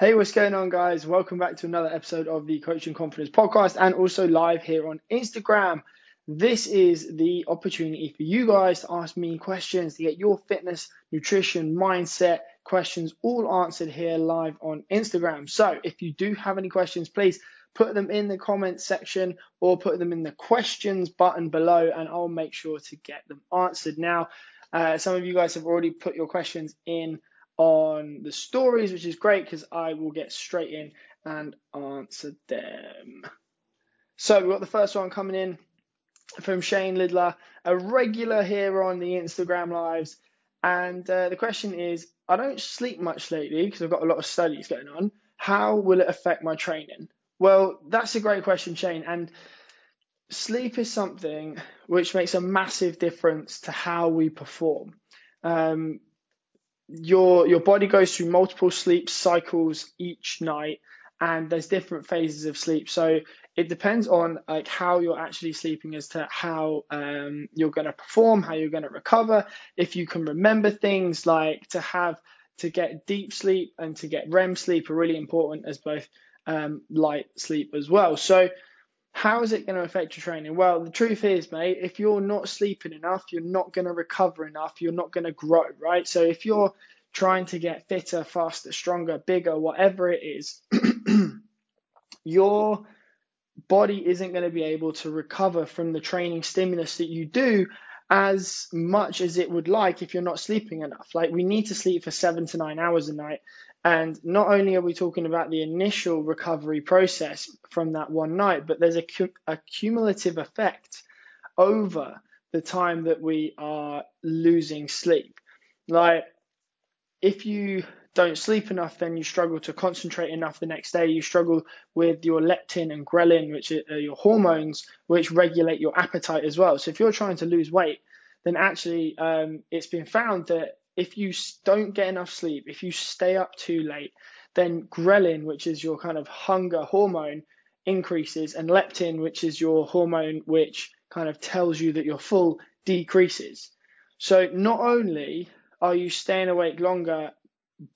Hey, what's going on, guys? Welcome back to another episode of the Coaching Confidence Podcast and also live here on Instagram. This is the opportunity for you guys to ask me questions to get your fitness, nutrition, mindset questions all answered here live on Instagram. So, if you do have any questions, please put them in the comments section or put them in the questions button below, and I'll make sure to get them answered. Now, uh, some of you guys have already put your questions in on the stories, which is great because I will get straight in and answer them. So we've got the first one coming in from Shane Lidler, a regular here on the Instagram lives. And uh, the question is I don't sleep much lately because I've got a lot of studies going on. How will it affect my training? Well, that's a great question, Shane. And sleep is something which makes a massive difference to how we perform. Um, your your body goes through multiple sleep cycles each night and there's different phases of sleep. So it depends on like how you're actually sleeping as to how um, you're going to perform how you're going to recover if you can remember things like to have to get deep sleep and to get REM sleep are really important as both um, light sleep as well. So how is it going to affect your training? Well, the truth is, mate, if you're not sleeping enough, you're not going to recover enough, you're not going to grow, right? So if you're trying to get fitter, faster, stronger, bigger, whatever it is, your body isn't going to be able to recover from the training stimulus that you do as much as it would like if you're not sleeping enough. Like we need to sleep for seven to nine hours a night and not only are we talking about the initial recovery process from that one night, but there's a, a cumulative effect over the time that we are losing sleep. Like, if you don't sleep enough, then you struggle to concentrate enough the next day. You struggle with your leptin and ghrelin, which are your hormones, which regulate your appetite as well. So if you're trying to lose weight, then actually um, it's been found that if you don't get enough sleep, if you stay up too late, then ghrelin, which is your kind of hunger hormone, increases, and leptin, which is your hormone which kind of tells you that you're full, decreases. So not only are you staying awake longer,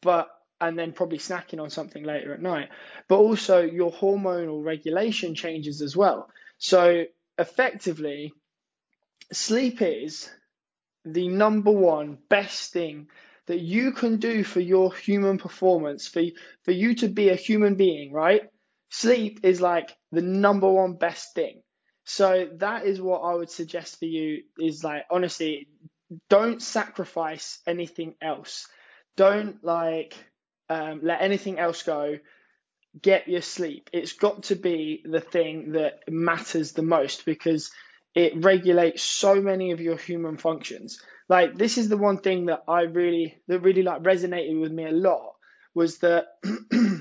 but and then probably snacking on something later at night, but also your hormonal regulation changes as well. So effectively, sleep is the number one best thing that you can do for your human performance, for, for you to be a human being, right? Sleep is like the number one best thing. So that is what I would suggest for you is like, honestly, don't sacrifice anything else. Don't like, um, let anything else go. Get your sleep. It's got to be the thing that matters the most because it regulates so many of your human functions. Like this is the one thing that I really that really like resonated with me a lot was that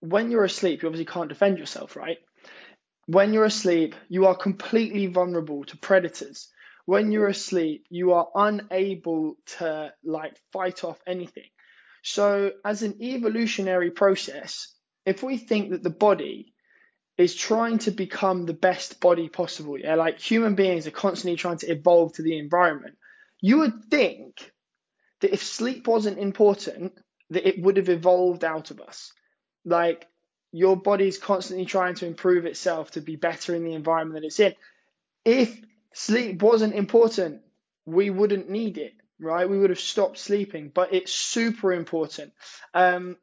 when you're asleep, you obviously can't defend yourself, right? When you're asleep, you are completely vulnerable to predators. When you're asleep, you are unable to like fight off anything. So, as an evolutionary process, if we think that the body is trying to become the best body possible. Yeah, like human beings are constantly trying to evolve to the environment. You would think that if sleep wasn't important, that it would have evolved out of us. Like your body's constantly trying to improve itself to be better in the environment that it's in. If sleep wasn't important, we wouldn't need it, right? We would have stopped sleeping, but it's super important. Um,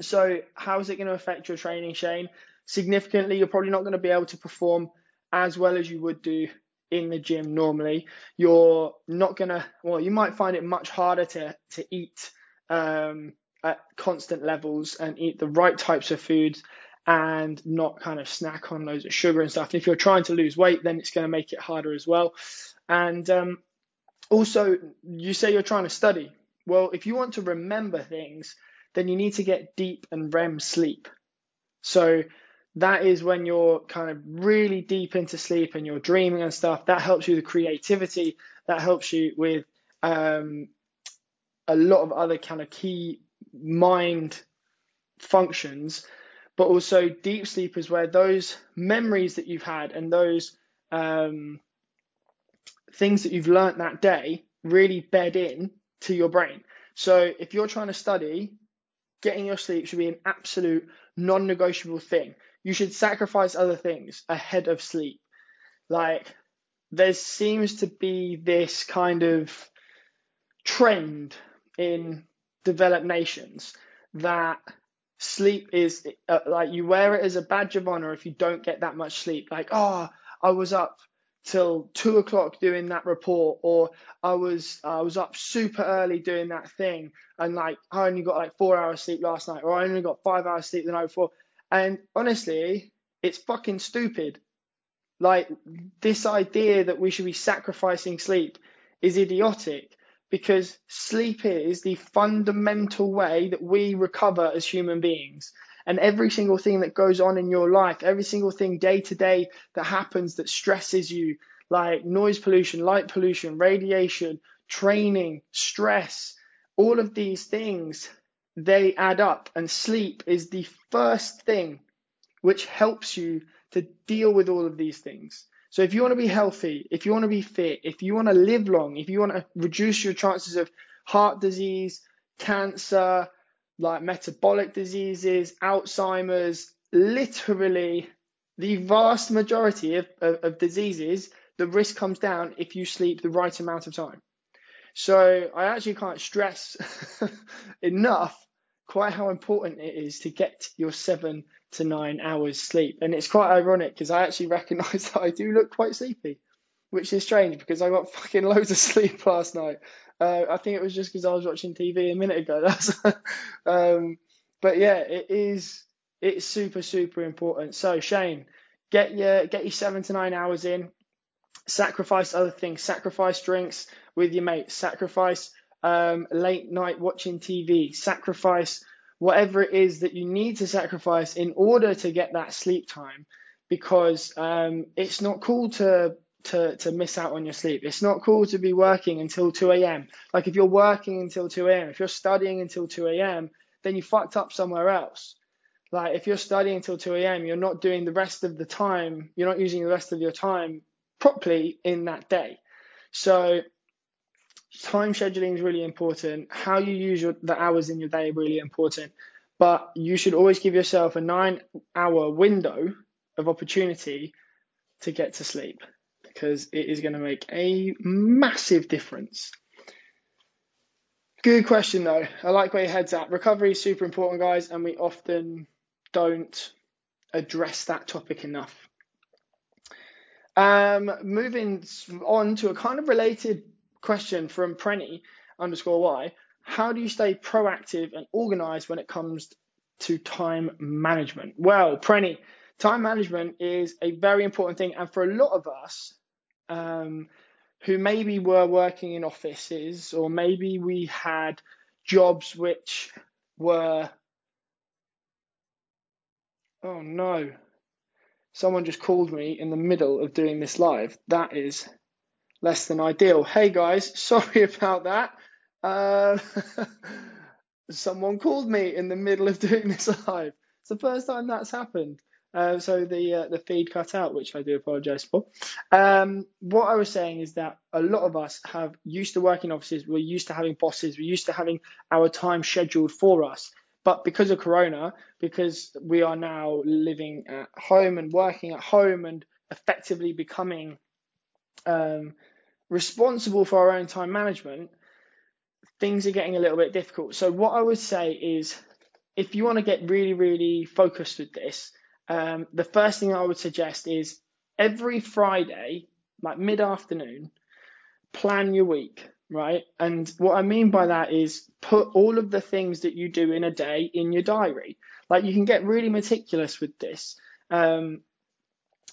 so, how is it going to affect your training, Shane? Significantly. You're probably not going to be able to perform as well as you would do in the gym normally. You're not going to, well, you might find it much harder to, to eat um, at constant levels and eat the right types of foods and not kind of snack on loads of sugar and stuff. And if you're trying to lose weight, then it's going to make it harder as well. And um, also, you say you're trying to study. Well, if you want to remember things, then you need to get deep and REM sleep. So that is when you're kind of really deep into sleep and you're dreaming and stuff. That helps you with creativity. That helps you with um, a lot of other kind of key mind functions. But also, deep sleep is where those memories that you've had and those um, things that you've learnt that day really bed in to your brain. So, if you're trying to study, getting your sleep should be an absolute non negotiable thing. You should sacrifice other things ahead of sleep. Like, there seems to be this kind of trend in developed nations that sleep is uh, like you wear it as a badge of honor if you don't get that much sleep. Like, oh, I was up till two o'clock doing that report, or I was I was up super early doing that thing, and like I only got like four hours sleep last night, or I only got five hours sleep the night before. And honestly, it's fucking stupid. Like this idea that we should be sacrificing sleep is idiotic because sleep is the fundamental way that we recover as human beings. And every single thing that goes on in your life, every single thing day to day that happens that stresses you, like noise pollution, light pollution, radiation, training, stress, all of these things, they add up. And sleep is the first thing which helps you to deal with all of these things. So if you want to be healthy, if you want to be fit, if you want to live long, if you want to reduce your chances of heart disease, cancer, like metabolic diseases, Alzheimer's, literally the vast majority of, of, of diseases, the risk comes down if you sleep the right amount of time. So I actually can't stress enough quite how important it is to get your seven to nine hours sleep. And it's quite ironic because I actually recognize that I do look quite sleepy, which is strange because I got fucking loads of sleep last night. Uh, I think it was just because I was watching TV a minute ago. That's, um, but yeah, it is. It's super super important. So Shane, get your get your seven to nine hours in. Sacrifice other things. Sacrifice drinks with your mates. Sacrifice um, late night watching TV. Sacrifice whatever it is that you need to sacrifice in order to get that sleep time because um, it's not cool to, to to miss out on your sleep. It's not cool to be working until 2 a.m. Like if you're working until 2 a.m., if you're studying until 2 a.m., then you fucked up somewhere else. Like if you're studying until 2 a.m., you're not doing the rest of the time, you're not using the rest of your time properly in that day. So time scheduling is really important. How you use your, the hours in your day really important. But you should always give yourself a nine hour window of opportunity to get to sleep because it is going to make a massive difference. Good question though. I like where your head's at. Recovery is super important, guys, and we often don't address that topic enough. Um, moving on to a kind of related question from Prenny underscore Y. How do you stay proactive and organized when it comes to time management? Well, Prenny, time management is a very important thing. And for a lot of us um, who maybe were working in offices or maybe we had jobs which were, oh no, someone just called me in the middle of doing this live. That is less than ideal. Hey guys, sorry about that. Uh, someone called me in the middle of doing this live. It's the first time that's happened. Uh, so the uh, the feed cut out, which I do apologise for. Um, what I was saying is that a lot of us have used to working offices. We're used to having bosses. We're used to having our time scheduled for us. But because of Corona, because we are now living at home and working at home and effectively becoming um, responsible for our own time management, things are getting a little bit difficult. So, what I would say is if you want to get really, really focused with this, um, the first thing I would suggest is every Friday, like mid afternoon, plan your week, right? And what I mean by that is put all of the things that you do in a day in your diary. Like you can get really meticulous with this. Um,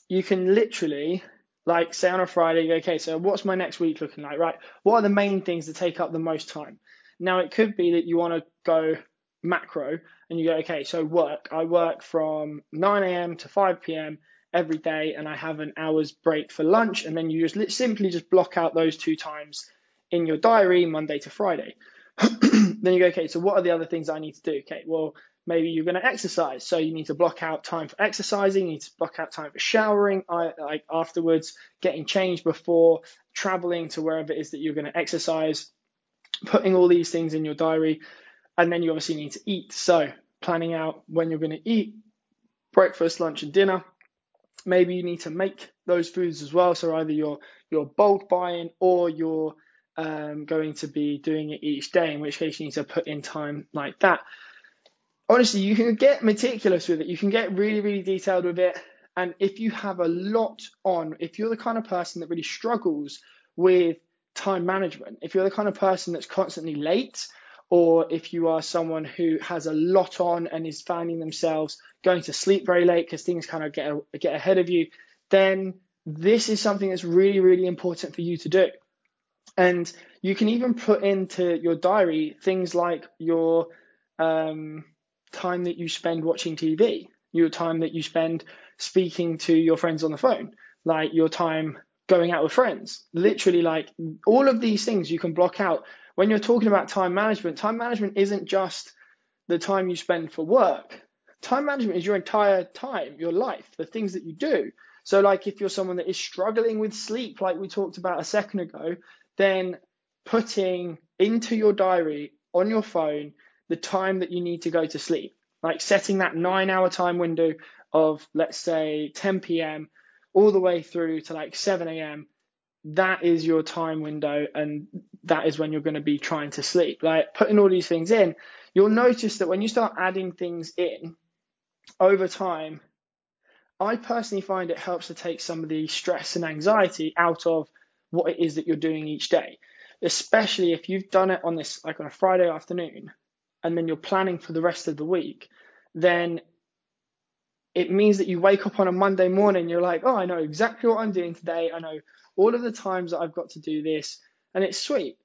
you can literally like say on a Friday, okay, so what's my next week looking like? Right. What are the main things that take up the most time? Now it could be that you want to go macro and you go, okay, so work. I work from 9 a.m. to 5 p.m. every day and I have an hour's break for lunch. And then you just simply just block out those two times in your diary, Monday to Friday. then you go, okay, so what are the other things I need to do? Okay, well, maybe you're going to exercise, so you need to block out time for exercising, you need to block out time for showering, like afterwards, getting changed before traveling to wherever it is that you're going to exercise, putting all these things in your diary. and then you obviously need to eat. So planning out when you're going to eat breakfast, lunch, and dinner. Maybe you need to make those foods as well. So either you're you're bulk buying or you're um, going to be doing it each day, in which case you need to put in time like that. Honestly, you can get meticulous with it. You can get really, really detailed with it. And if you have a lot on, if you're the kind of person that really struggles with time management, if you're the kind of person that's constantly late, or if you are someone who has a lot on and is finding themselves going to sleep very late because things kind of get get ahead of you, then this is something that's really really important for you to do. And you can even put into your diary things like your um, time that you spend watching TV, your time that you spend speaking to your friends on the phone, like your time going out with friends. Literally, like all of these things you can block out. When you're talking about time management, time management isn't just the time you spend for work. Time management is your entire time, your life, the things that you do. So, like if you're someone that is struggling with sleep, like we talked about a second ago, then putting into your diary on your phone the time that you need to go to sleep, like setting that nine hour time window of, let's say, 10 p.m. all the way through to like 7 a.m. That is your time window, and that is when you're going to be trying to sleep. Like putting all these things in, you'll notice that when you start adding things in over time, I personally find it helps to take some of the stress and anxiety out of what it is that you're doing each day, especially if you've done it on this, like on a Friday afternoon, and then you're planning for the rest of the week, then it means that you wake up on a Monday morning, you're like, oh, I know exactly what I'm doing today. I know all of the times that I've got to do this, and it's sweet.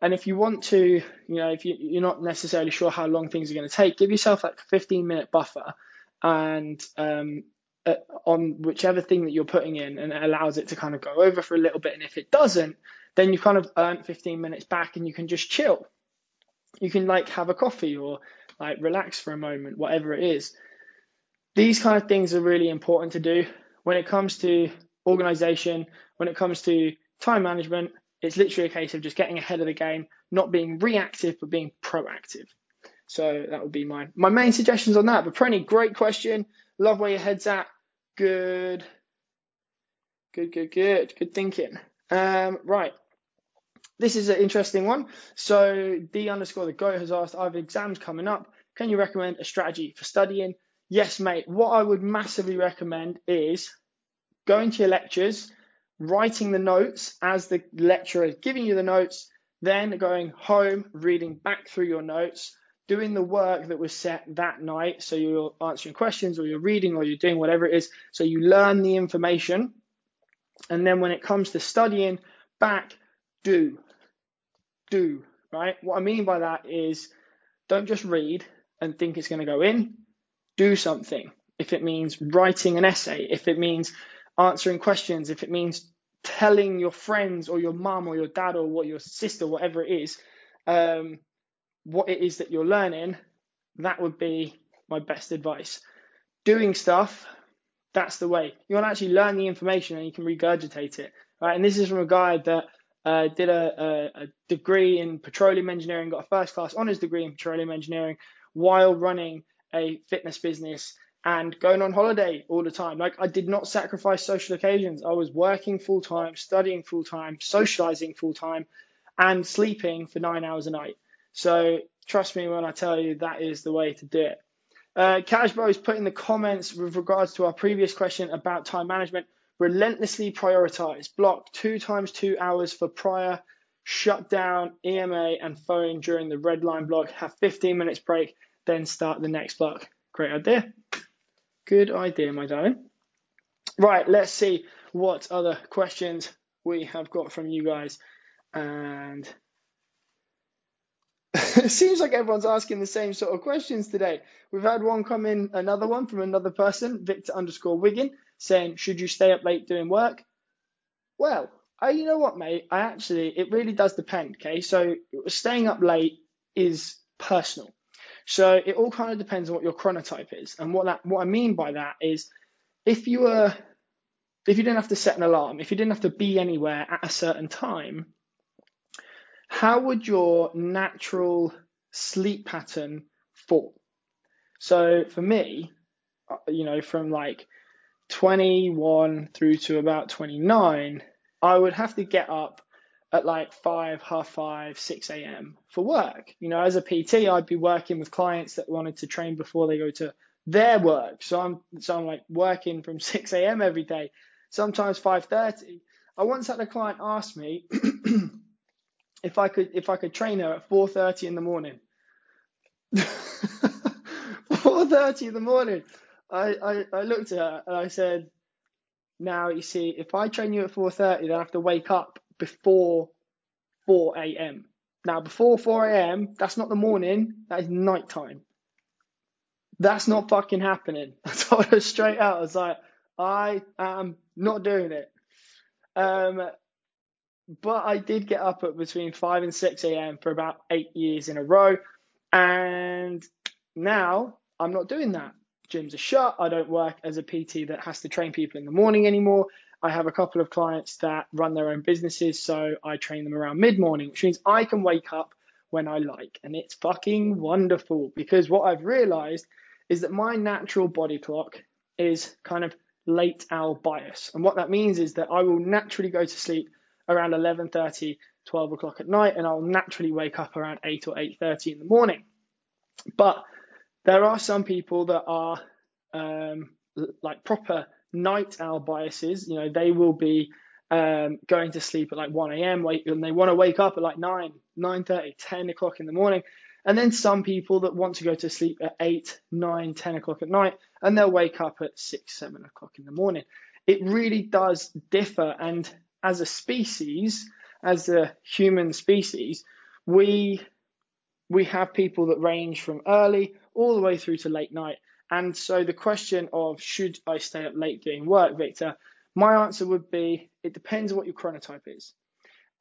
And if you want to, you know, if you, you're not necessarily sure how long things are going to take, give yourself like a 15 minute buffer and um, uh, on whichever thing that you're putting in and it allows it to kind of go over for a little bit. And if it doesn't, then you've kind of earned 15 minutes back and you can just chill. You can like have a coffee or like relax for a moment, whatever it is. These kind of things are really important to do when it comes to organization, when it comes to time management. It's literally a case of just getting ahead of the game, not being reactive, but being proactive. So that would be my my main suggestions on that. But Prenny, great question. Love where your head's at. Good. Good, good, good. Good thinking. Um, right. This is an interesting one. So D underscore the go has asked, I have exams coming up. Can you recommend a strategy for studying? Yes, mate. What I would massively recommend is going to your lectures, writing the notes as the lecturer is giving you the notes, then going home, reading back through your notes, doing the work that was set that night. So you're answering questions or you're reading or you're doing whatever it is. So you learn the information. And then when it comes to studying back, do. Do, right? What I mean by that is don't just read and think it's going to go in. Do something. If it means writing an essay, if it means answering questions, if it means telling your friends or your mum or your dad or what your sister, whatever it is, um, what it is that you're learning, that would be my best advice. Doing stuff, that's the way. You want to actually learn the information and you can regurgitate it, right? And this is from a guy that uh, did a, a, a, degree in petroleum engineering, got a first class honors degree in petroleum engineering while running a fitness business and going on holiday all the time. Like I did not sacrifice social occasions. I was working full time, studying full time, socializing full time, and sleeping for nine hours a night. So trust me when I tell you that is the way to do it. Uh, is put in the comments with regards to our previous question about time management. Relentlessly prioritize. Block two times two hours for prior. Shut down EMA and phone during the red line block. Have 15 minutes break. Then start the next block. Great idea. Good idea, my darling. Right, let's see what other questions we have got from you guys. And it seems like everyone's asking the same sort of questions today. We've had one come in, another one from another person, Victor underscore Wiggin, saying, Should you stay up late doing work? Well, I, you know what, mate? I actually, it really does depend, okay? So staying up late is personal. So it all kind of depends on what your chronotype is. And what that, what I mean by that is if you were, if you didn't have to set an alarm, if you didn't have to be anywhere at a certain time, how would your natural sleep pattern fall? So for me, uh, you know, from like 21 through to about 29, I would have to get up at like five, half five, 6 a.m. for work. You know, as a PT, I'd be working with clients that wanted to train before they go to their work. So I'm so I'm like working from 6 a.m. every day, sometimes 5:30. I once had a client ask me if I could if I could train her at 4:30 in the morning. 4:30 in the morning. I, I, I looked at her and I said, now you see, if I train you at 4:30, then I have to wake up before 4 a.m. Now, before 4 a.m., that's not the morning, that is nighttime. That's not fucking happening. I told her straight out. I was like, I am not doing it. Um, but I did get up at between 5 and 6 a.m. for about eight years in a row. And now I'm not doing that. Gyms are shut. I don't work as a PT that has to train people in the morning anymore. I have a couple of clients that run their own businesses, so I train them around mid morning, which means I can wake up when I like. And it's fucking wonderful because what I've realized is that my natural body clock is kind of late owl bias. And what that means is that I will naturally go to sleep around 11:30, 12 o'clock at night, and I'll naturally wake up around 8 or 8:30 in the morning. But there are some people that are um, like proper night owl biases. You know, they will be um, going to sleep at like 1 a.m. And they want to wake up at like 9, 9:30, 10 o'clock in the morning. And then some people that want to go to sleep at 8, 9, 10 o'clock at night, and they'll wake up at 6, 7 o'clock in the morning. It really does differ. And as a species, as a human species, we we have people that range from early all the way through to late night. And so the question of should I stay up late doing work, Victor, my answer would be it depends on what your chronotype is.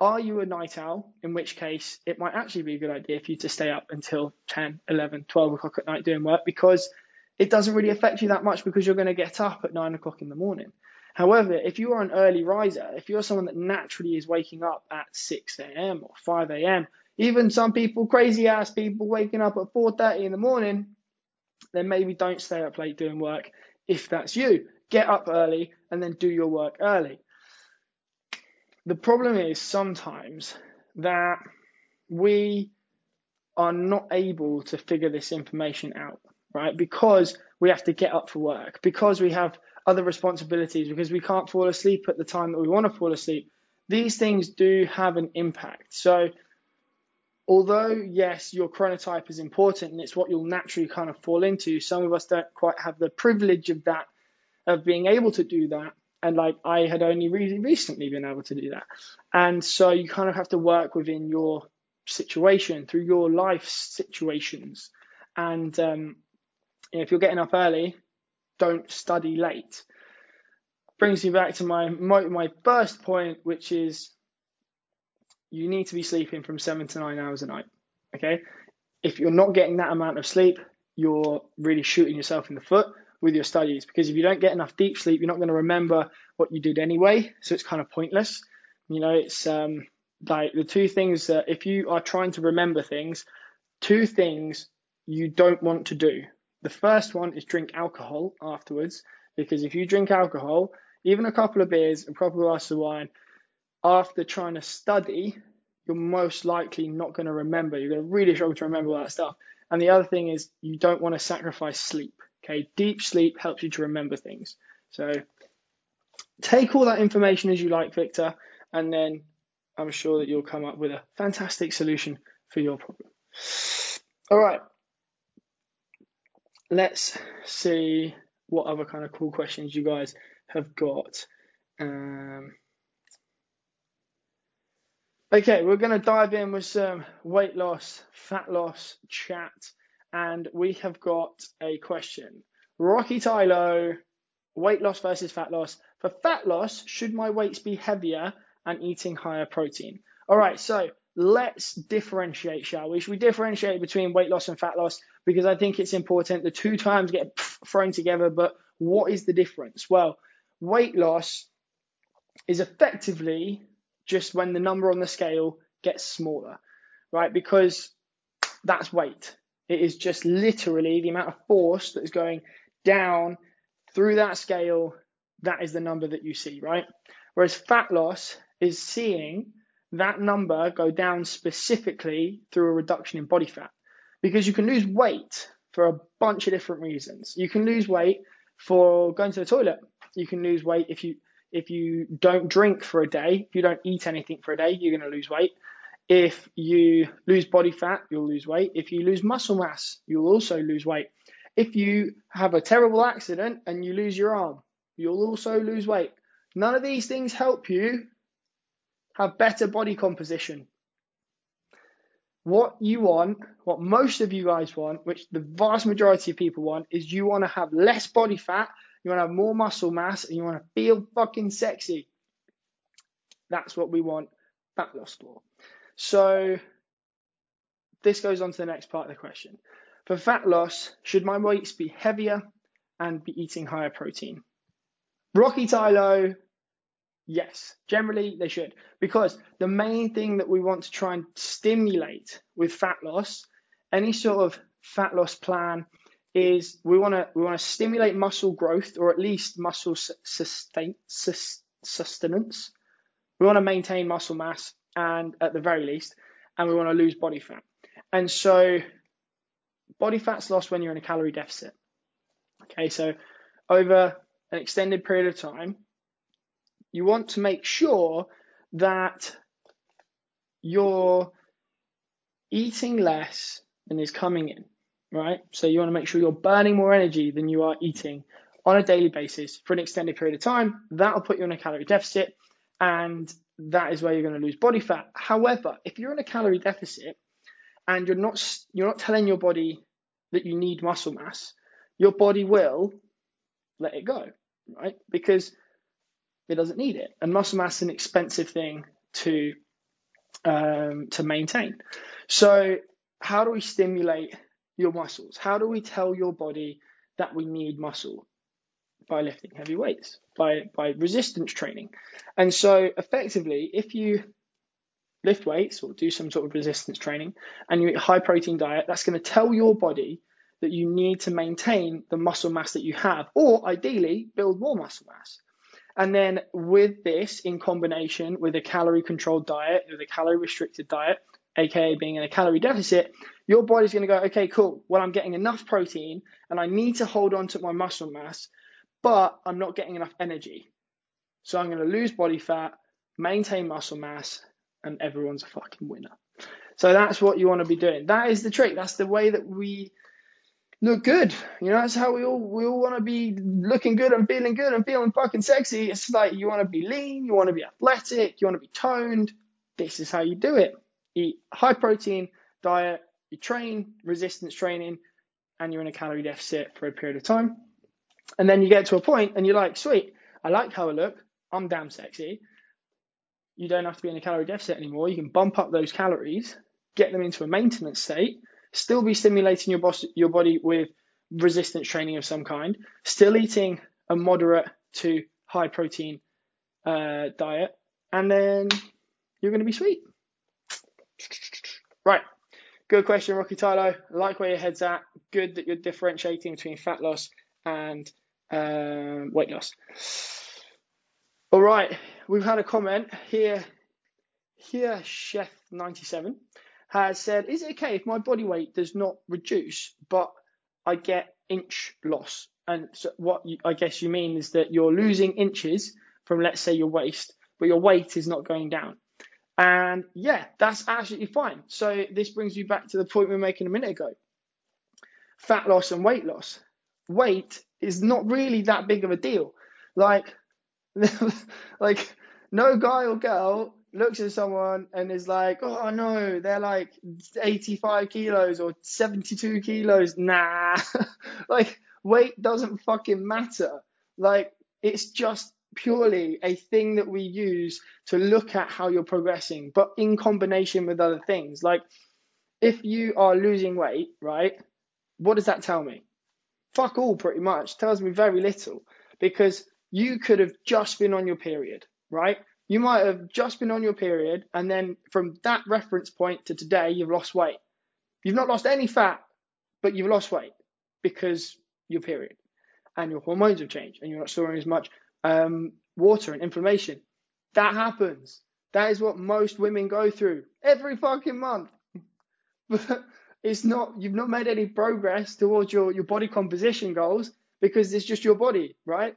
Are you a night owl? In which case, it might actually be a good idea for you to stay up until 10, 11, 12 o'clock at night doing work because it doesn't really affect you that much because you're going to get up at 9 o'clock in the morning. However, if you are an early riser, if you're someone that naturally is waking up at 6 a.m. or 5 a.m., even some people, crazy ass people, waking up at 4:30 in the morning, then maybe don't stay up late doing work. If that's you, get up early and then do your work early. The problem is sometimes that we are not able to figure this information out, right? Because we have to get up for work, because we have other responsibilities, because we can't fall asleep at the time that we want to fall asleep. These things do have an impact. So although yes, your chronotype is important and it's what you'll naturally kind of fall into, some of us don't quite have the privilege of that, of being able to do that. And like I had only really recently been able to do that. And so you kind of have to work within your situation through your life situations. And um, you know, if you're getting up early, don't study late. Brings me back to my, my my first point, which is you need to be sleeping from seven to nine hours a night. Okay. If you're not getting that amount of sleep, you're really shooting yourself in the foot with your studies because if you don't get enough deep sleep, you're not going to remember what you did anyway. So it's kind of pointless. You know, it's um, like the two things that if you are trying to remember things, two things you don't want to do. The first one is drink alcohol afterwards because if you drink alcohol, even a couple of beers, a couple of glasses of wine, after trying to study, you're most likely not going to remember. You're going to really struggle to remember all that stuff. And the other thing is you don't want to sacrifice sleep. Okay, deep sleep helps you to remember things. So take all that information as you like, Victor, and then I'm sure that you'll come up with a fantastic solution for your problem. All right, let's see what other kind of cool questions you guys have got. Um, Okay, we're going to dive in with some weight loss, fat loss chat, and we have got a question. Rocky Tylo, weight loss versus fat loss. For fat loss, should my weights be heavier and eating higher protein? All right, so let's differentiate, shall we? Should we differentiate between weight loss and fat loss? Because I think it's important. The two terms get thrown together, but what is the difference? Well, weight loss is effectively just when the number on the scale gets smaller, right? Because that's weight. It is just literally the amount of force that is going down through that scale. That is the number that you see, right? Whereas fat loss is seeing that number go down specifically through a reduction in body fat because you can lose weight for a bunch of different reasons. You can lose weight for going to the toilet. You can lose weight if you if you don't drink for a day, if you don't eat anything for a day, you're going to lose weight. If you lose body fat, you'll lose weight. If you lose muscle mass, you'll also lose weight. If you have a terrible accident and you lose your arm, you'll also lose weight. None of these things help you have better body composition. What you want, what most of you guys want, which the vast majority of people want, is you want to have less body fat, you want to have more muscle mass, and you want to feel fucking sexy. That's what we want fat loss for. So this goes on to the next part of the question. For fat loss, should my weights be heavier and be eating higher protein? Rocky Tylo Yes, generally they should. Because the main thing that we want to try and stimulate with fat loss, any sort of fat loss plan, is we want to we want to stimulate muscle growth or at least muscle sustain, sustenance. We want to maintain muscle mass and at the very least, and we want to lose body fat. And so, body fat's lost when you're in a calorie deficit. Okay, so over an extended period of time, you want to make sure that you're eating less than is coming in, right? So you want to make sure you're burning more energy than you are eating on a daily basis for an extended period of time. That'll put you in a calorie deficit, and that is where you're going to lose body fat. However, if you're in a calorie deficit and you're not you're not telling your body that you need muscle mass, your body will let it go, right? Because it doesn't need it. And muscle mass is an expensive thing to um, to maintain. So how do we stimulate your muscles? How do we tell your body that we need muscle? By lifting heavy weights, by by resistance training. And so effectively, if you lift weights or do some sort of resistance training and you eat a high protein diet, that's going to tell your body that you need to maintain the muscle mass that you have, or ideally build more muscle mass. And then with this, in combination with a calorie controlled diet, with a calorie restricted diet, aka being in a calorie deficit, your body's going to go, okay, cool. Well, I'm getting enough protein and I need to hold on to my muscle mass, but I'm not getting enough energy. So I'm going to lose body fat, maintain muscle mass, and everyone's a fucking winner. So that's what you want to be doing. That is the trick. That's the way that we look good. You know, that's how we all we all want to be looking good and feeling good and feeling fucking sexy. It's like you want to be lean, you want to be athletic, you want to be toned. This is how you do it. Eat high protein diet, you train resistance training, and you're in a calorie deficit for a period of time. And then you get to a point and you're like, sweet, I like how I look. I'm damn sexy. You don't have to be in a calorie deficit anymore. You can bump up those calories, get them into a maintenance state, still be stimulating your, boss, your body with resistance training of some kind, still eating a moderate to high protein uh, diet, and then you're going to be sweet. Right. Good question, Rocky Tylo. like where your head's at. Good that you're differentiating between fat loss and um, weight loss. All right. We've had a comment here. Here, Chef 97 has said, is it okay if my body weight does not reduce, but I get inch loss? And so what you, I guess you mean is that you're losing inches from, let's say, your waist, but your weight is not going down. And yeah, that's absolutely fine. So this brings me back to the point we were making a minute ago. Fat loss and weight loss. Weight is not really that big of a deal. Like, like no guy or girl looks at someone and is like, oh no, they're like 85 kilos or 72 kilos. Nah, like weight doesn't fucking matter. Like it's just purely a thing that we use to look at how you're progressing, but in combination with other things. Like if you are losing weight, right? What does that tell me? Fuck all, pretty much. tells me very little because you could have just been on your period, right? you might have just been on your period and then from that reference point to today you've lost weight You've not lost any fat, but you've lost weight because your period and your hormones have changed and you're not storing as much um, water and inflammation. That happens. That is what most women go through every fucking month. But it's not, you've not made any progress towards your, your body composition goals because it's just your body, right?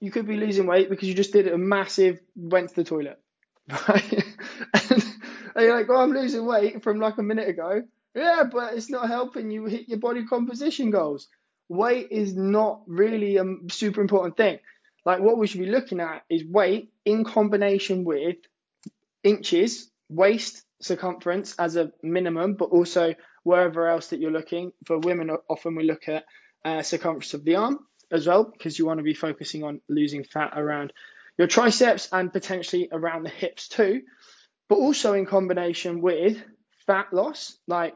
You could be losing weight because you just did a massive, went to the toilet, right? and, and you're like, oh, I'm losing weight from like a minute ago. Yeah, but it's not helping you hit your body composition goals. Weight is not really a super important thing. Like what we should be looking at is weight in combination with inches, waist circumference as a minimum, but also wherever else that you're looking. For women, often we look at uh, circumference of the arm as well, because you want to be focusing on losing fat around your triceps and potentially around the hips too, but also in combination with fat loss, like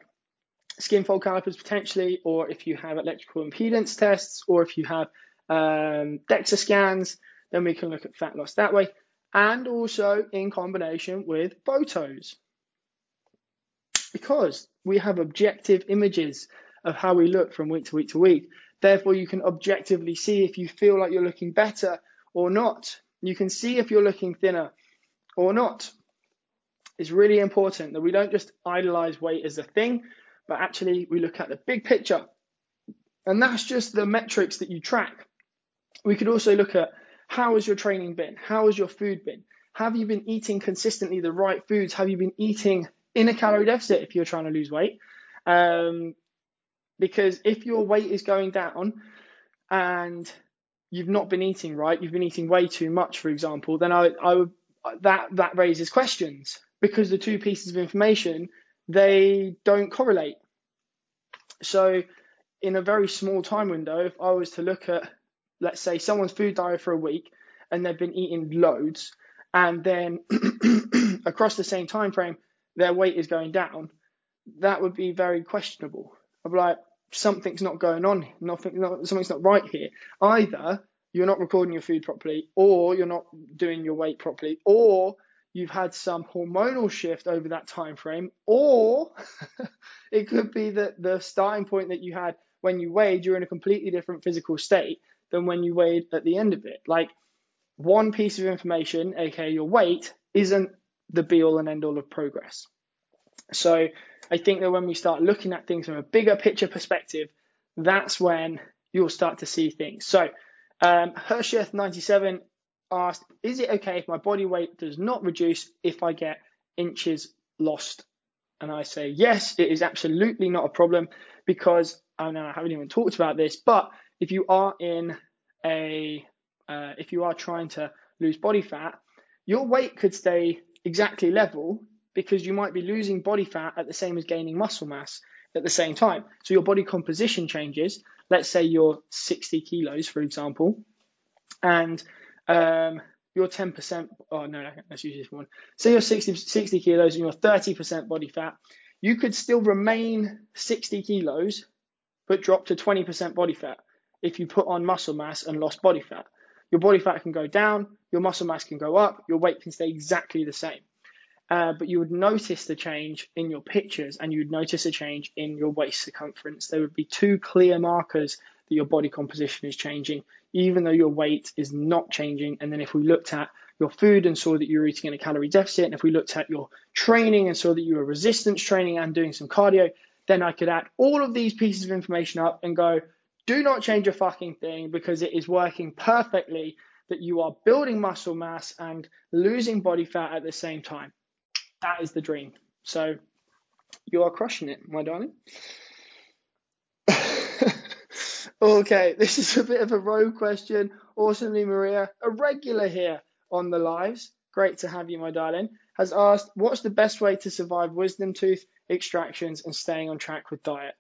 skin fold calipers potentially, or if you have electrical impedance tests, or if you have um, DEXA scans, then we can look at fat loss that way, and also in combination with photos. Because we have objective images of how we look from week to week to week. Therefore, you can objectively see if you feel like you're looking better or not. You can see if you're looking thinner or not. It's really important that we don't just idolize weight as a thing, but actually we look at the big picture. And that's just the metrics that you track. We could also look at how has your training been? How has your food been? Have you been eating consistently the right foods? Have you been eating in a calorie deficit if you're trying to lose weight? Um, because if your weight is going down and you've not been eating right, you've been eating way too much, for example, then I, I would that that raises questions because the two pieces of information they don't correlate. So in a very small time window, if I was to look at let's say someone's food diet for a week and they've been eating loads and then across the same time frame their weight is going down, that would be very questionable. I'd be like, something's not going on, nothing, not, something's not right here. Either you're not recording your food properly, or you're not doing your weight properly, or you've had some hormonal shift over that time frame, or it could be that the starting point that you had when you weighed, you're in a completely different physical state than when you weighed at the end of it. Like one piece of information, aka your weight, isn't the be all and end all of progress. So I think that when we start looking at things from a bigger picture perspective, that's when you'll start to see things. So um, Hersheth97 asked, is it okay if my body weight does not reduce if I get inches lost? And I say, yes, it is absolutely not a problem because I know I haven't even talked about this, but if you are in a, uh, if you are trying to lose body fat, your weight could stay exactly level because you might be losing body fat at the same as gaining muscle mass at the same time. So your body composition changes. Let's say you're 60 kilos, for example, and um, you're 10%. Oh, no, no, let's use this one. Say you're 60, 60 kilos and you're 30% body fat. You could still remain 60 kilos, but drop to 20% body fat if you put on muscle mass and lost body fat. Your body fat can go down, your muscle mass can go up, your weight can stay exactly the same. Uh, but you would notice the change in your pictures and you'd notice a change in your waist circumference. There would be two clear markers that your body composition is changing, even though your weight is not changing. And then if we looked at your food and saw that you're eating in a calorie deficit, and if we looked at your training and saw that you were resistance training and doing some cardio, then I could add all of these pieces of information up and go, do not change a fucking thing because it is working perfectly that you are building muscle mass and losing body fat at the same time. That is the dream. So you are crushing it, my darling. okay, this is a bit of a rogue question. Awesomely Maria, a regular here on the lives. Great to have you, my darling. Has asked, what's the best way to survive wisdom tooth extractions and staying on track with diet?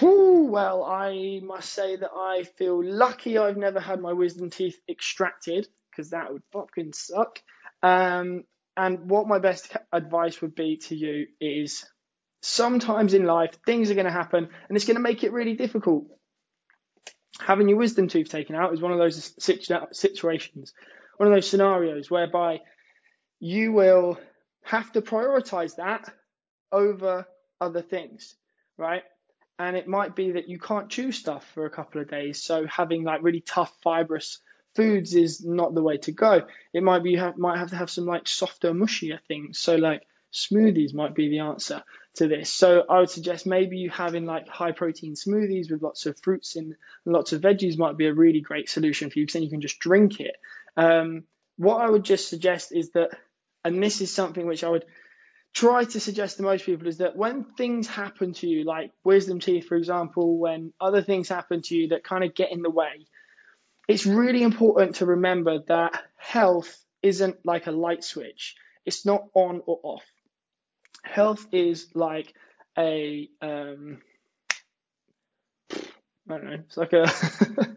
Well, I must say that I feel lucky I've never had my wisdom teeth extracted because that would fucking suck. Um, and what my best advice would be to you is sometimes in life things are going to happen and it's going to make it really difficult. Having your wisdom tooth taken out is one of those situations, one of those scenarios whereby you will have to prioritize that over other things, right? And it might be that you can't chew stuff for a couple of days. So having like really tough fibrous foods is not the way to go. It might be you have, might have to have some like softer, mushier things. So like smoothies might be the answer to this. So I would suggest maybe you having like high protein smoothies with lots of fruits and lots of veggies might be a really great solution for you because then you can just drink it. Um, what I would just suggest is that, and this is something which I would try to suggest to most people is that when things happen to you, like wisdom teeth, for example, when other things happen to you that kind of get in the way, it's really important to remember that health isn't like a light switch. It's not on or off. Health is like a um, I don't know. It's like a.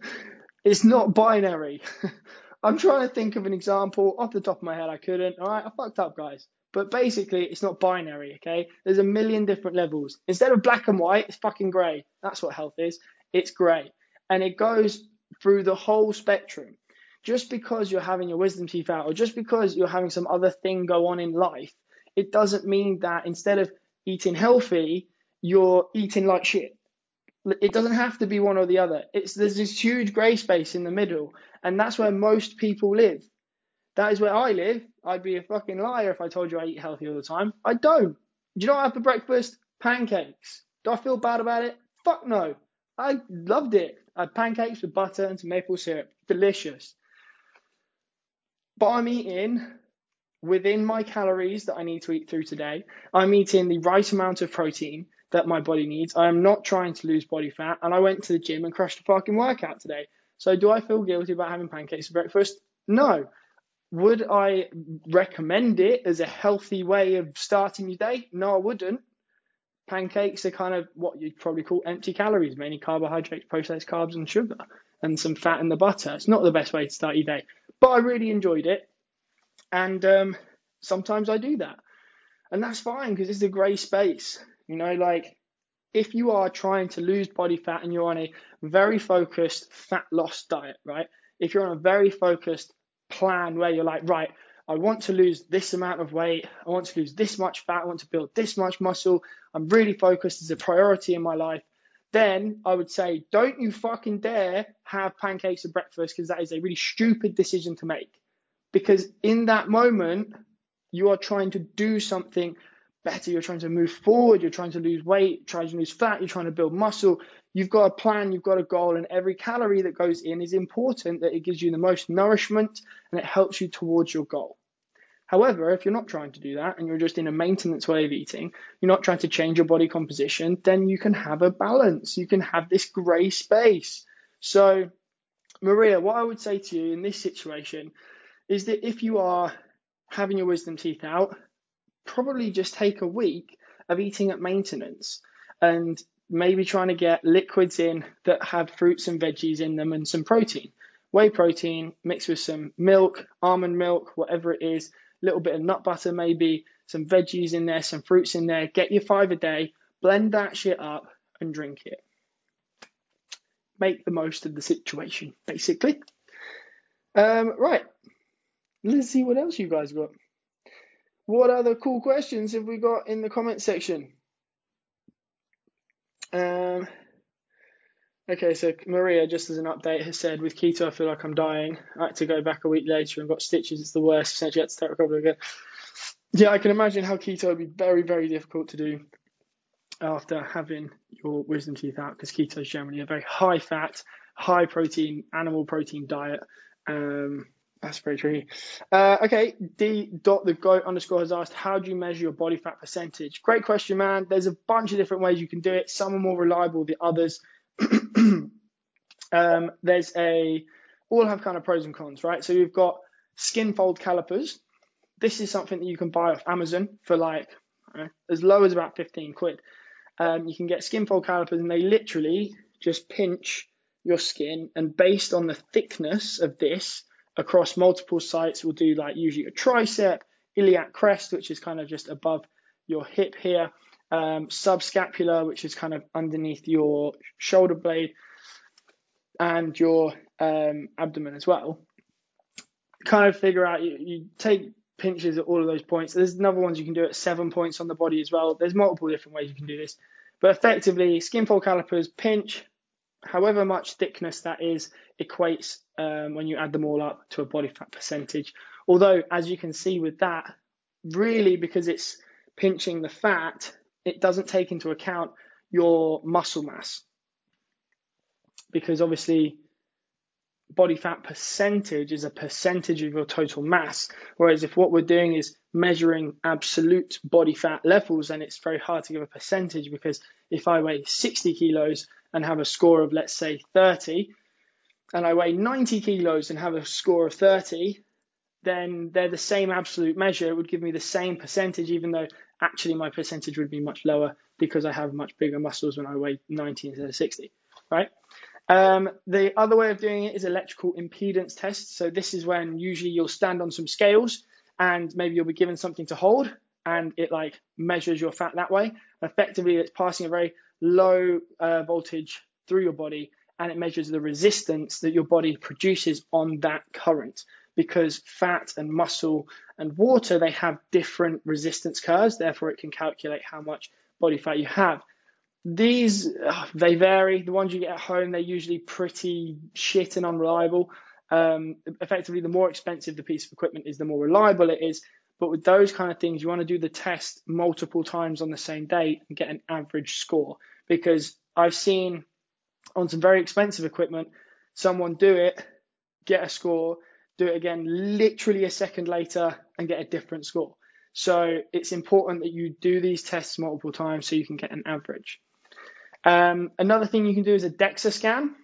it's not binary. I'm trying to think of an example off the top of my head. I couldn't. All right, I fucked up, guys. But basically, it's not binary. Okay, there's a million different levels. Instead of black and white, it's fucking grey. That's what health is. It's grey, and it goes through the whole spectrum. Just because you're having your wisdom teeth out, or just because you're having some other thing go on in life, it doesn't mean that instead of eating healthy, you're eating like shit. It doesn't have to be one or the other. It's there's this huge grey space in the middle, and that's where most people live. That is where I live. I'd be a fucking liar if I told you I eat healthy all the time. I don't. Do you know what I have for breakfast? Pancakes. Do I feel bad about it? Fuck no. I loved it. I had pancakes with butter and some maple syrup. Delicious. But I'm eating within my calories that I need to eat through today. I'm eating the right amount of protein that my body needs. I am not trying to lose body fat. And I went to the gym and crushed a fucking workout today. So do I feel guilty about having pancakes for breakfast? No. Would I recommend it as a healthy way of starting your day? No, I wouldn't. Pancakes are kind of what you'd probably call empty calories, mainly carbohydrates, processed carbs, and sugar, and some fat in the butter. It's not the best way to start your day, but I really enjoyed it. And um, sometimes I do that. And that's fine because it's a grey space. You know, like if you are trying to lose body fat and you're on a very focused fat loss diet, right? If you're on a very focused plan where you're like, right, I want to lose this amount of weight, I want to lose this much fat, I want to build this much muscle, I'm really focused as a priority in my life, then I would say, don't you fucking dare have pancakes for breakfast because that is a really stupid decision to make. Because in that moment, you are trying to do something better. You're trying to move forward. You're trying to lose weight, trying to lose fat. You're trying to build muscle. You've got a plan. You've got a goal. And every calorie that goes in is important that it gives you the most nourishment and it helps you towards your goal. However, if you're not trying to do that and you're just in a maintenance way of eating, you're not trying to change your body composition, then you can have a balance. You can have this gray space. So, Maria, what I would say to you in this situation is that if you are having your wisdom teeth out, probably just take a week of eating at maintenance and maybe trying to get liquids in that have fruits and veggies in them and some protein. Whey protein mixed with some milk, almond milk, whatever it is, a little bit of nut butter, maybe some veggies in there, some fruits in there. Get your five a day, blend that shit up and drink it. Make the most of the situation, basically. Um, right, Let's see what else you guys got. What other cool questions have we got in the comment section? Um, okay, so Maria, just as an update, has said with keto, I feel like I'm dying. I had to go back a week later and got stitches. It's the worst. Essentially, had to start recovering again. Yeah, I can imagine how keto would be very, very difficult to do after having your wisdom teeth out because keto is generally a very high fat, high protein, animal protein diet. Um, that's very tricky. Uh, okay, D dot the goat underscore has asked, how do you measure your body fat percentage? Great question, man. There's a bunch of different ways you can do it. Some are more reliable than others. um, there's a, all have kind of pros and cons, right? So you've got skin fold calipers. This is something that you can buy off Amazon for like know, as low as about 15 quid. Um, you can get skin fold calipers and they literally just pinch your skin and based on the thickness of this, across multiple sites. We'll do like usually a tricep, iliac crest, which is kind of just above your hip here, um, subscapular, which is kind of underneath your shoulder blade, and your um, abdomen as well. Kind of figure out you, you take pinches at all of those points. There's another ones you can do at seven points on the body as well. There's multiple different ways you can do this. But effectively, skin fold calipers pinch however much thickness that is equates um, when you add them all up to a body fat percentage. Although, as you can see with that, really because it's pinching the fat, it doesn't take into account your muscle mass. Because obviously, body fat percentage is a percentage of your total mass. Whereas if what we're doing is measuring absolute body fat levels, then it's very hard to give a percentage because if I weigh 60 kilos and have a score of, let's say, 30, and I weigh 90 kilos and have a score of 30, then they're the same absolute measure. It would give me the same percentage, even though actually my percentage would be much lower because I have much bigger muscles when I weigh 90 instead of 60, right? Um, the other way of doing it is electrical impedance tests. So this is when usually you'll stand on some scales and maybe you'll be given something to hold and it like measures your fat that way. Effectively, it's passing a very low uh, voltage through your body and it measures the resistance that your body produces on that current because fat and muscle and water they have different resistance curves therefore it can calculate how much body fat you have. These they vary. The ones you get at home they're usually pretty shit and unreliable. Um, effectively the more expensive the piece of equipment is the more reliable it is. But with those kind of things you want to do the test multiple times on the same day and get an average score. Because i've seen on some very expensive equipment someone do it get a score do it again literally a second later and get a different score. So it's important that you do these tests multiple times so you can get an average. Um, another thing you can do is a DEXA scan.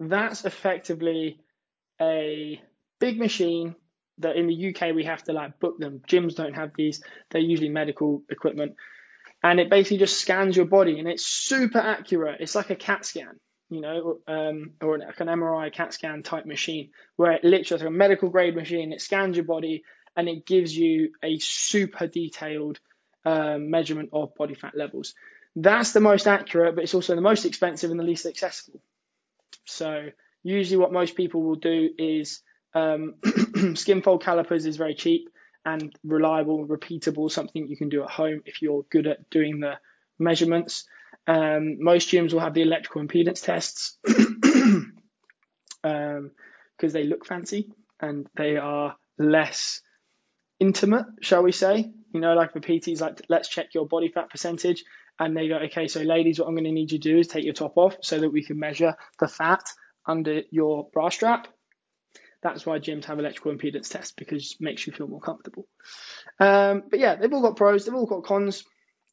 That's effectively a big machine that in the UK we have to like book them. Gyms don't have these. They're usually medical equipment. And it basically just scans your body and it's super accurate. It's like a CAT scan you know, um, or like an MRI CAT scan type machine, where it literally like a medical grade machine, it scans your body and it gives you a super detailed um, measurement of body fat levels. That's the most accurate, but it's also the most expensive and the least accessible. So usually, what most people will do is um, skin fold calipers is very cheap and reliable, repeatable, something you can do at home if you're good at doing the measurements. Um, most gyms will have the electrical impedance tests because um, they look fancy and they are less intimate, shall we say. You know, like the PT's like, let's check your body fat percentage. And they go, okay, so ladies, what I'm going to need you to do is take your top off so that we can measure the fat under your bra strap. That's why gyms have electrical impedance tests because it makes you feel more comfortable. Um, but yeah, they've all got pros, they've all got cons.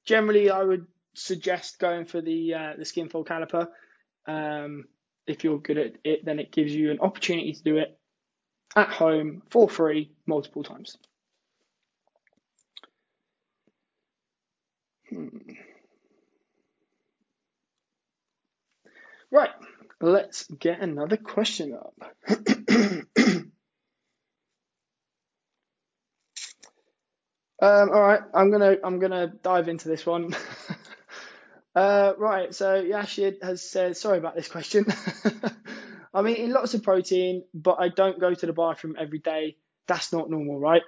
Generally, I would suggest going for the uh, the skin fold caliper. Um, if you're good at it, then it gives you an opportunity to do it at home for free multiple times. Hmm. Right, let's get another question up. Um, all right, I'm gonna I'm gonna dive into this one. Uh, right, so Yashid has said, sorry about this question. I'm eating lots of protein, but I don't go to the bathroom every day. That's not normal, right?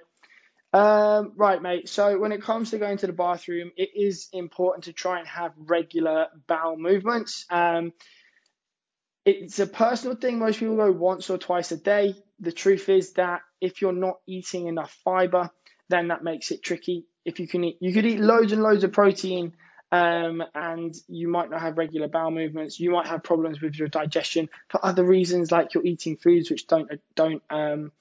Um, right, mate. So when it comes to going to the bathroom, it is important to try and have regular bowel movements. Um, it's a personal thing. Most people go once or twice a day. The truth is that if you're not eating enough fiber, then that makes it tricky. If you can eat, you could eat loads and loads of protein um, and you might not have regular bowel movements. You might have problems with your digestion for other reasons, like you're eating foods which don't don't um,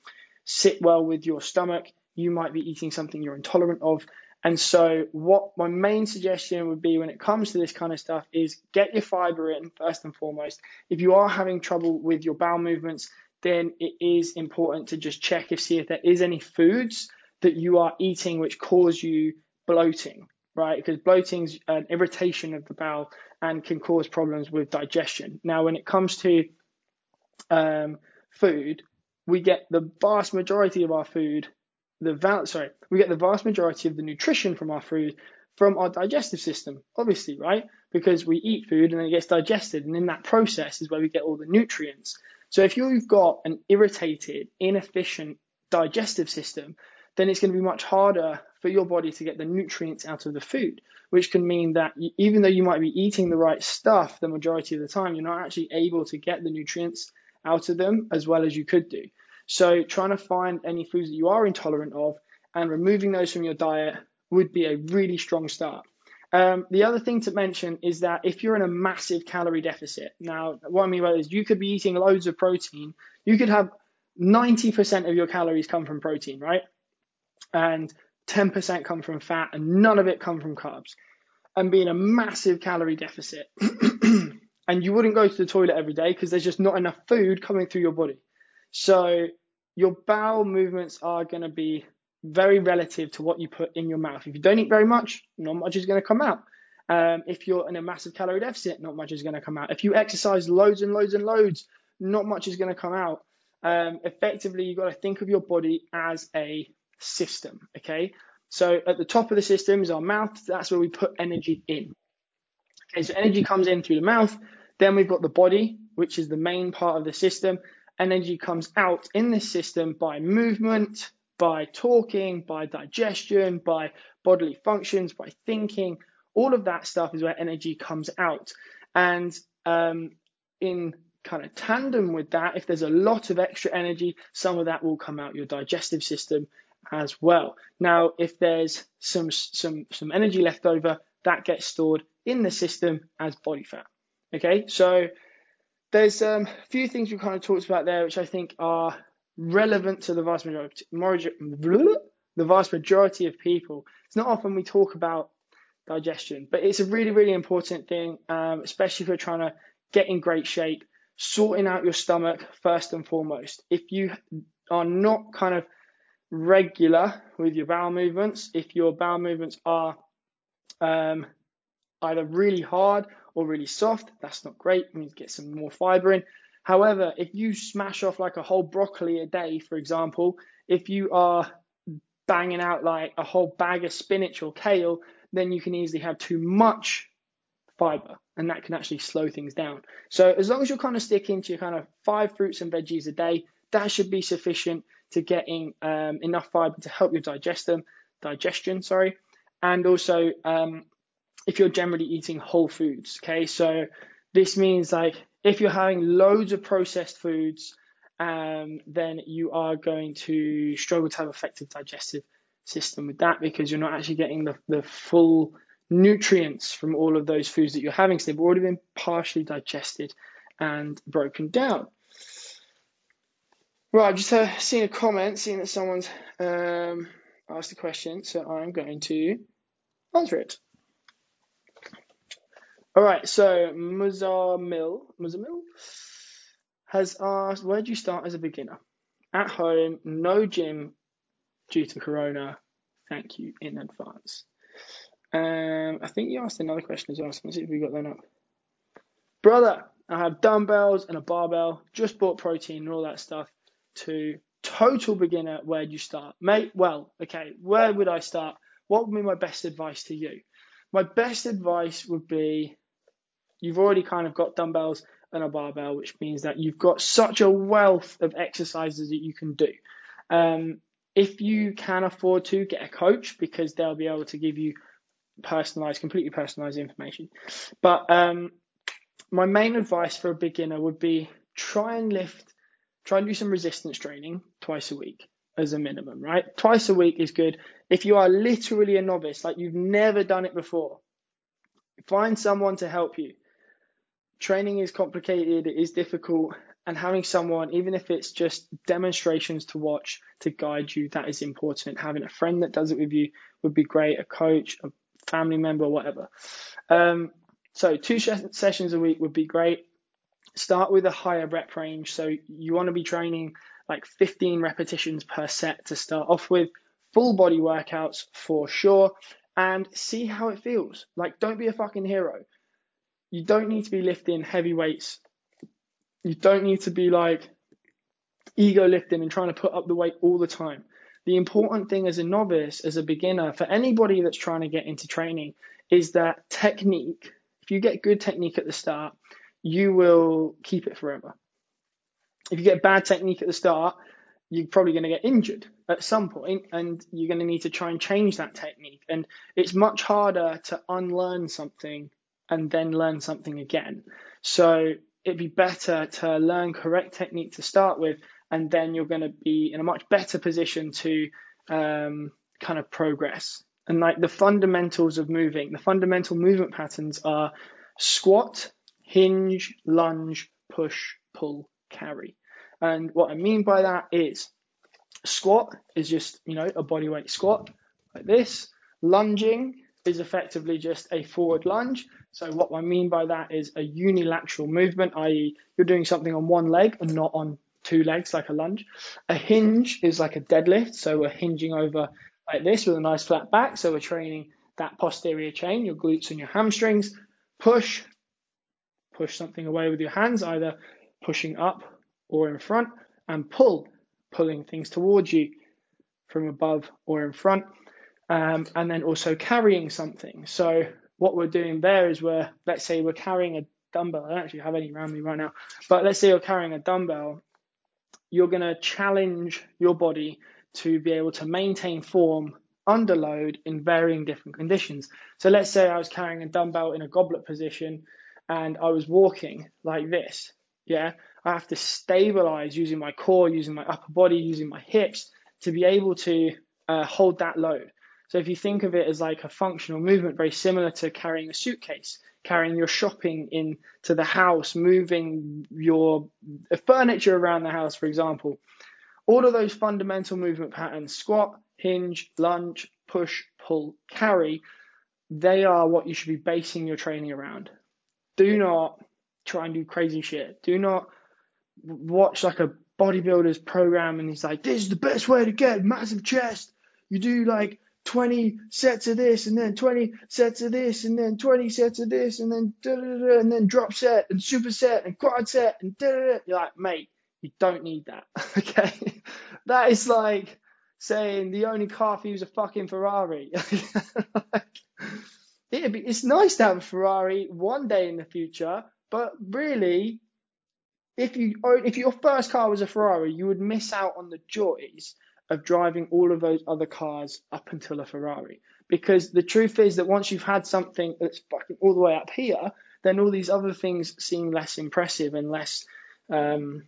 sit well with your stomach. You might be eating something you're intolerant of. And so, what my main suggestion would be when it comes to this kind of stuff is get your fiber in first and foremost. If you are having trouble with your bowel movements, then it is important to just check if see if there is any foods that you are eating which cause you bloating right? Because bloating is an irritation of the bowel and can cause problems with digestion. Now, when it comes to um, food, we get the vast majority of our food, the val- sorry, we get the vast majority of the nutrition from our food from our digestive system, obviously, right? Because we eat food and then it gets digested, and in that process is where we get all the nutrients. So if you've got an irritated, inefficient digestive system, then it's going to be much harder for your body to get the nutrients out of the food, which can mean that even though you might be eating the right stuff the majority of the time, you're not actually able to get the nutrients out of them as well as you could do. So, trying to find any foods that you are intolerant of and removing those from your diet would be a really strong start. Um, the other thing to mention is that if you're in a massive calorie deficit, now what I mean by this, you could be eating loads of protein. You could have 90% of your calories come from protein, right? And 10% come from fat, and none of it come from carbs. And be in a massive calorie deficit. and you wouldn't go to the toilet every day because there's just not enough food coming through your body. So your bowel movements are going to be very relative to what you put in your mouth. If you don't eat very much, not much is going to come out. Um, if you're in a massive calorie deficit, not much is going to come out. If you exercise loads and loads and loads, not much is going to come out. Um, effectively, you've got to think of your body as a system. Okay, so at the top of the system is our mouth. That's where we put energy in. Okay, so energy comes in through the mouth. Then we've got the body, which is the main part of the system. Energy comes out in this system by movement, by talking, by digestion, by bodily functions, by thinking. All of that stuff is where energy comes out. And um, in kind of tandem with that, if there's a lot of extra energy, some of that will come out your digestive system as well. Now, if there's some some some energy left over, that gets stored in the system as body fat. Okay, so there's um, a few things we kind of talked about there, which I think are relevant to the vast majority, the vast majority of people. It's not often we talk about digestion, but it's a really, really important thing, um, especially if you're trying to get in great shape. Sorting out your stomach first and foremost. If you are not kind of regular with your bowel movements, if your bowel movements are um, either really hard or really soft, that's not great. You need to get some more fiber in. However, if you smash off like a whole broccoli a day, for example, if you are banging out like a whole bag of spinach or kale, then you can easily have too much fiber and that can actually slow things down. So as long as you're kind of sticking to your kind of five fruits and veggies a day, that should be sufficient to getting um, enough fiber to help your digestion, digestion, sorry, and also um, if you're generally eating whole foods. Okay, so this means like if you're having loads of processed foods, um, then you are going to struggle to have effective digestive system with that because you're not actually getting the, the full nutrients from all of those foods that you're having. So they've already been partially digested and broken down. Right, I've just uh, seen a comment, seeing that someone's um, asked a question, so I'm going to answer it. All right, so Muzamil, Muzamil has asked, where do you start as a beginner? At home, no gym due to Corona. Thank you in advance. Um, I think you asked another question as well, so let's see if we got that up. Brother, I have dumbbells and a barbell, just bought protein and all that stuff. To total beginner, where do you start? Mate, well, okay, where would I start? What would be my best advice to you? My best advice would be you've already kind of got dumbbells and a barbell, which means that you've got such a wealth of exercises that you can do. Um, if you can afford to, get a coach because they'll be able to give you personalized, completely personalized information. But um, my main advice for a beginner would be try and lift, try and do some resistance training twice a week as a minimum, right? Twice a week is good. If you are literally a novice, like you've never done it before, find someone to help you training is complicated, it is difficult, and having someone, even if it's just demonstrations to watch to guide you, that is important. Having a friend that does it with you would be great, a coach, a family member, whatever. Um, so, two sessions a week would be great. Start with a higher rep range. So, you want to be training like 15 repetitions per set to start off with, full body workouts for sure, and see how it feels. Like, don't be a fucking hero you don't need to be lifting heavy weights. You don't need to be like ego lifting and trying to put up the weight all the time. The important thing as a novice, as a beginner, for anybody that's trying to get into training, is that technique. If you get good technique at the start, you will keep it forever. If you get bad technique at the start, you're probably going to get injured at some point and you're going to need to try and change that technique. And it's much harder to unlearn something and then learn something again. So it'd be better to learn correct technique to start with, and then you're going to be in a much better position to um, kind of progress. And like the fundamentals of moving, the fundamental movement patterns are squat, hinge, lunge, push, pull, carry. And what I mean by that is squat is just, you know, a bodyweight squat like this. Lunging is effectively just a forward lunge. So what I mean by that is a unilateral movement, i.e. you're doing something on one leg and not on two legs like a lunge. A hinge is like a deadlift. So we're hinging over like this with a nice flat back. So we're training that posterior chain, your glutes and your hamstrings. Push, push something away with your hands, either pushing up or in front, and pull, pulling things towards you from above or in front, um, and then also carrying something. So what we're doing there is we're, let's say we're carrying a dumbbell. I don't actually have any around me right now, but let's say you're carrying a dumbbell. You're going to challenge your body to be able to maintain form under load in varying different conditions. So let's say I was carrying a dumbbell in a goblet position and I was walking like this. Yeah, I have to stabilize using my core, using my upper body, using my hips to be able to uh, hold that load. So if you think of it as like a functional movement, very similar to carrying a suitcase, carrying your shopping into the house, moving your furniture around the house, for example, all of those fundamental movement patterns, squat, hinge, lunge, push, pull, carry, they are what you should be basing your training around. Do not try and do crazy shit. Do not watch like a bodybuilder's program and he's like, this is the best way to get massive chest. You do like 20 sets of this and then 20 sets of this and then 20 sets of this and then da da da and then drop set and super set and quad set and da da da. You're like, mate, you don't need that. okay. That is like saying the only car for you is a fucking Ferrari. like, it'd be, it's nice to have a Ferrari one day in the future, but really, if you if your first car was a Ferrari, you would miss out on the joys of driving all of those other cars up until a Ferrari. Because the truth is that once you've had something that's fucking all the way up here, then all these other things seem less impressive and less um,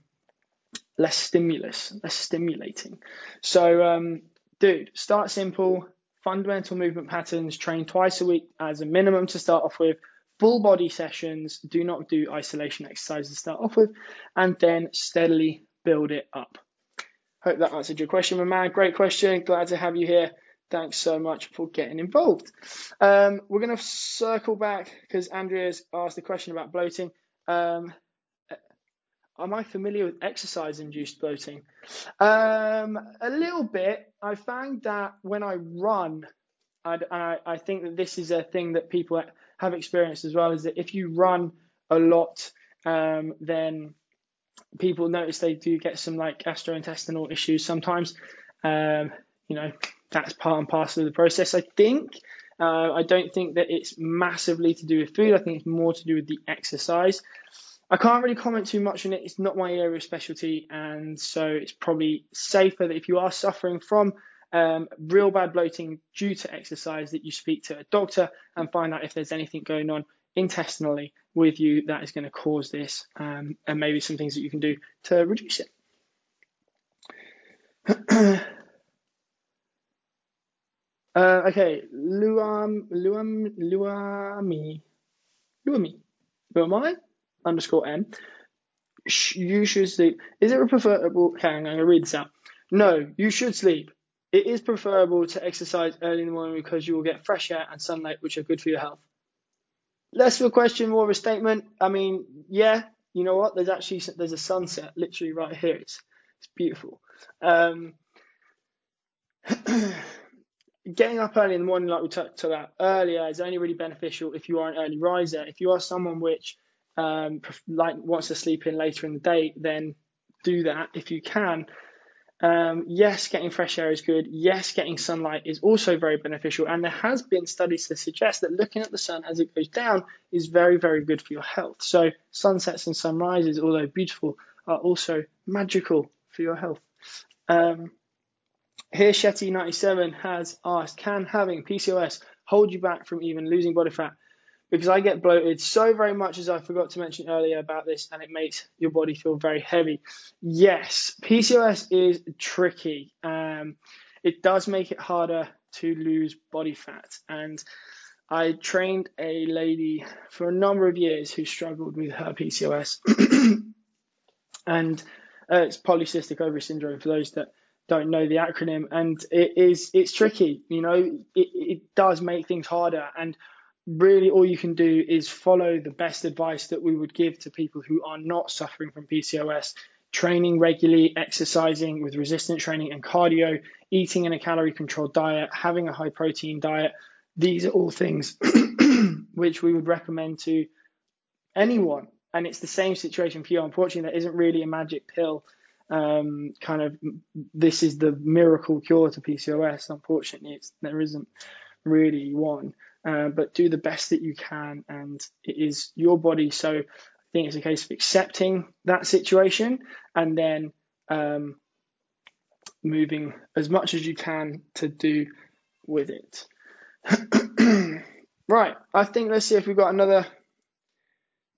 less stimulus, less stimulating. So, um, dude, start simple, fundamental movement patterns, train twice a week as a minimum to start off with full body sessions. Do not do isolation exercises to start off with, and then steadily build it up. Hope that answered your question, my man. Great question. Glad to have you here. Thanks so much for getting involved. Um, we're going to circle back because Andrea's asked a question about bloating. Um, am I familiar with exercise induced bloating? Um, a little bit. I found that when I run, I, I think that this is a thing that people have experienced as well is that if you run a lot, um, then people notice they do get some like gastrointestinal issues sometimes. Um, you know, that's part and parcel of the process. I think. Uh, I don't think that it's massively to do with food. I think it's more to do with the exercise. I can't really comment too much on it. It's not my area of specialty, and so it's probably safer that if you are suffering from um, real bad bloating due to exercise that you speak to a doctor and find out if there's anything going on intestinally with you that is going to cause this um, and maybe some things that you can do to reduce it. uh, okay, Luam, Luam, Luami, Luami, Luami underscore M. You should sleep. Is it preferable? Okay, I'm going to read this out. No, you should sleep. It is preferable to exercise early in the morning because you will get fresh air and sunlight, which are good for your health. Less of a question, more of a statement. I mean, yeah, you know what? There's actually there's a sunset literally right here. It's it's beautiful. Um, getting up early in the morning, like we talked about earlier, is only really beneficial if you are an early riser. If you are someone which um, like wants to sleep in later in the day, then do that if you can. Um, yes, getting fresh air is good. Yes, getting sunlight is also very beneficial. And there has been studies to suggest that looking at the sun as it goes down is very, very good for your health. So sunsets and sunrises, although beautiful, are also magical for your health. Um, here, Shetty97 has asked, can having PCOS hold you back from even losing body fat? Because I get bloated so very much, as I forgot to mention earlier about this, and it makes your body feel very heavy. Yes, PCOS is tricky. Um, it does make it harder to lose body fat. And I trained a lady for a number of years who struggled with her PCOS. and uh, it's polycystic ovary syndrome for those that don't know the acronym and it is it's tricky you know it, it does make things harder and really all you can do is follow the best advice that we would give to people who are not suffering from PCOS training regularly exercising with resistance training and cardio eating in a calorie controlled diet having a high protein diet these are all things which we would recommend to anyone and it's the same situation for you unfortunately there isn't really a magic pill um, kind of this is the miracle cure to PCOS. Unfortunately, there isn't really one. Uh, but do the best that you can, and it is your body. So I think it's a case of accepting that situation and then um, moving as much as you can to do with it. right, I think let's see if we've got another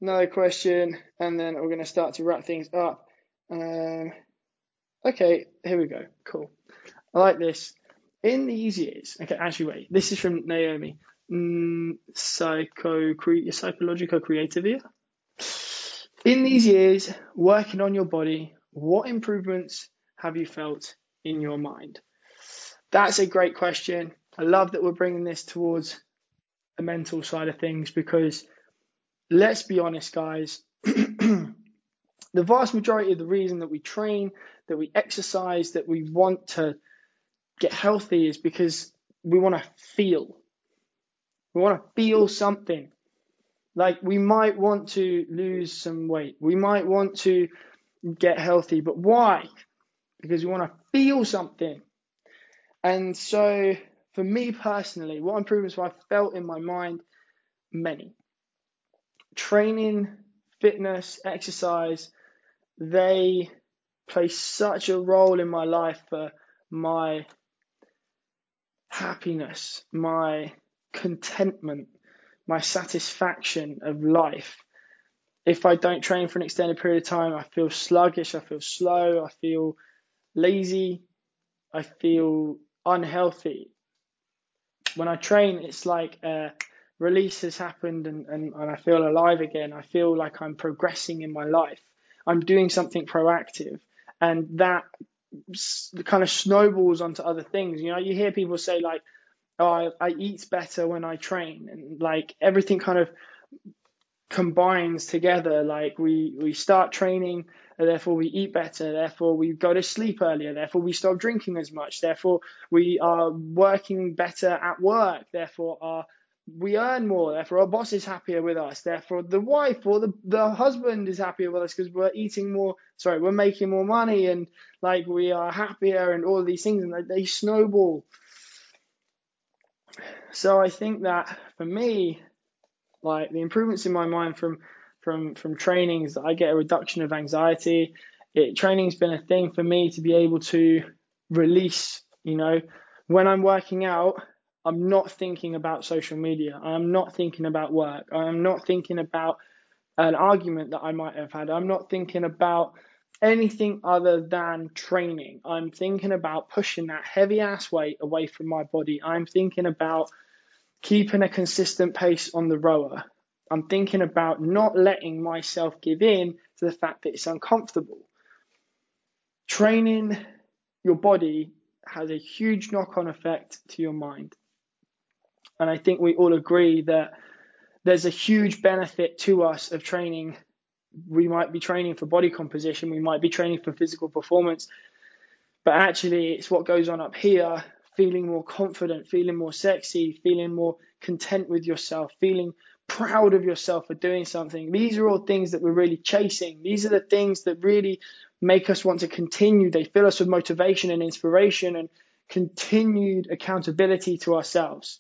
another question, and then we're going to start to wrap things up. Um, okay, here we go. Cool. I like this. In these years, okay, actually, wait. This is from Naomi. Mm, psycho, cre- psychological creative. In these years, working on your body, what improvements have you felt in your mind? That's a great question. I love that we're bringing this towards the mental side of things because let's be honest, guys. the vast majority of the reason that we train, that we exercise, that we want to get healthy is because we want to feel. We want to feel something. Like we might want to lose some weight. We might want to get healthy, but why? Because we want to feel something. And so for me personally, what improvements have I felt in my mind? Many. Training, fitness, exercise, they play such a role in my life for my happiness, my contentment, my satisfaction of life. If I don't train for an extended period of time, I feel sluggish, I feel slow, I feel lazy, I feel unhealthy. When I train, it's like a release has happened and, and, and I feel alive again. I feel like I'm progressing in my life. I'm doing something proactive, and that kind of snowballs onto other things. You know, you hear people say like, "Oh, I, I eat better when I train," and like everything kind of combines together. Like we we start training, therefore we eat better, therefore we go to sleep earlier, therefore we stop drinking as much, therefore we are working better at work, therefore our we earn more, therefore our boss is happier with us, therefore the wife or the, the husband is happier with us because we're eating more, sorry, we're making more money and like we are happier and all these things. And they, they snowball. So I think that for me, like the improvements in my mind from from from training is that I get a reduction of anxiety. It training's been a thing for me to be able to release, you know, when I'm working out, I'm not thinking about social media. I'm not thinking about work. I'm not thinking about an argument that I might have had. I'm not thinking about anything other than training. I'm thinking about pushing that heavy ass weight away from my body. I'm thinking about keeping a consistent pace on the rower. I'm thinking about not letting myself give in to the fact that it's uncomfortable. Training your body has a huge knock on effect to your mind. And I think we all agree that there's a huge benefit to us of training. We might be training for body composition, we might be training for physical performance, but actually, it's what goes on up here feeling more confident, feeling more sexy, feeling more content with yourself, feeling proud of yourself for doing something. These are all things that we're really chasing. These are the things that really make us want to continue. They fill us with motivation and inspiration and continued accountability to ourselves.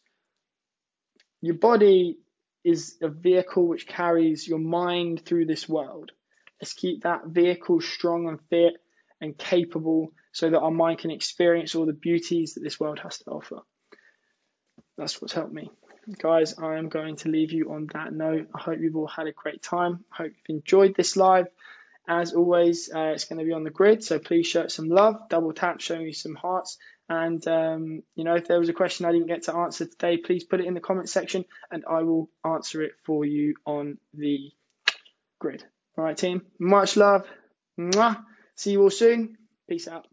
Your body is a vehicle which carries your mind through this world. Let's keep that vehicle strong and fit and capable so that our mind can experience all the beauties that this world has to offer. That's what's helped me. Guys, I am going to leave you on that note. I hope you've all had a great time. I hope you've enjoyed this live. As always, uh, it's going to be on the grid, so please show it some love. Double tap, show me some hearts. And, um, you know, if there was a question I didn't get to answer today, please put it in the comment section and I will answer it for you on the grid. All right, team. Much love. Mwah. See you all soon. Peace out.